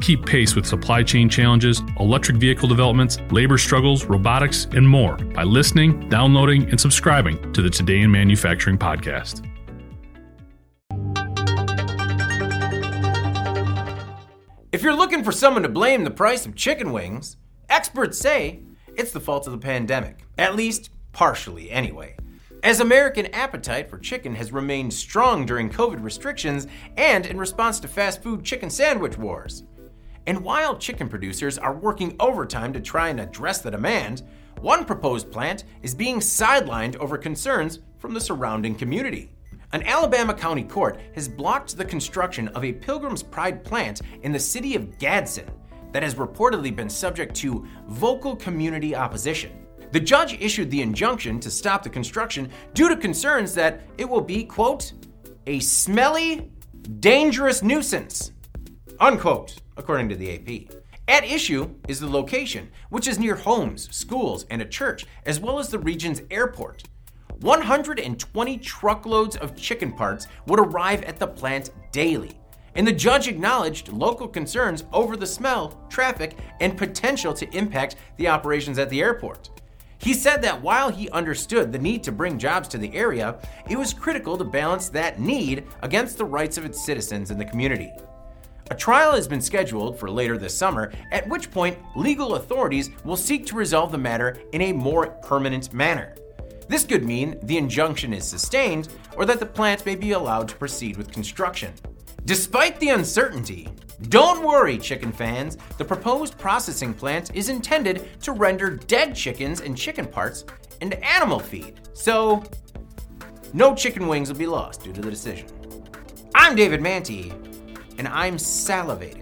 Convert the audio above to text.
Keep pace with supply chain challenges, electric vehicle developments, labor struggles, robotics, and more by listening, downloading, and subscribing to the Today in Manufacturing podcast. If you're looking for someone to blame the price of chicken wings, experts say it's the fault of the pandemic. At least, partially, anyway. As American appetite for chicken has remained strong during COVID restrictions and in response to fast food chicken sandwich wars. And while chicken producers are working overtime to try and address the demand, one proposed plant is being sidelined over concerns from the surrounding community. An Alabama county court has blocked the construction of a Pilgrim's Pride plant in the city of Gadsden that has reportedly been subject to vocal community opposition. The judge issued the injunction to stop the construction due to concerns that it will be, quote, a smelly, dangerous nuisance, unquote according to the AP. At issue is the location, which is near homes, schools, and a church, as well as the region's airport. 120 truckloads of chicken parts would arrive at the plant daily. And the judge acknowledged local concerns over the smell, traffic, and potential to impact the operations at the airport. He said that while he understood the need to bring jobs to the area, it was critical to balance that need against the rights of its citizens in the community. A trial has been scheduled for later this summer, at which point legal authorities will seek to resolve the matter in a more permanent manner. This could mean the injunction is sustained or that the plant may be allowed to proceed with construction. Despite the uncertainty, don't worry, chicken fans. The proposed processing plant is intended to render dead chickens and chicken parts into animal feed. So, no chicken wings will be lost due to the decision. I'm David Mantey and I'm salivating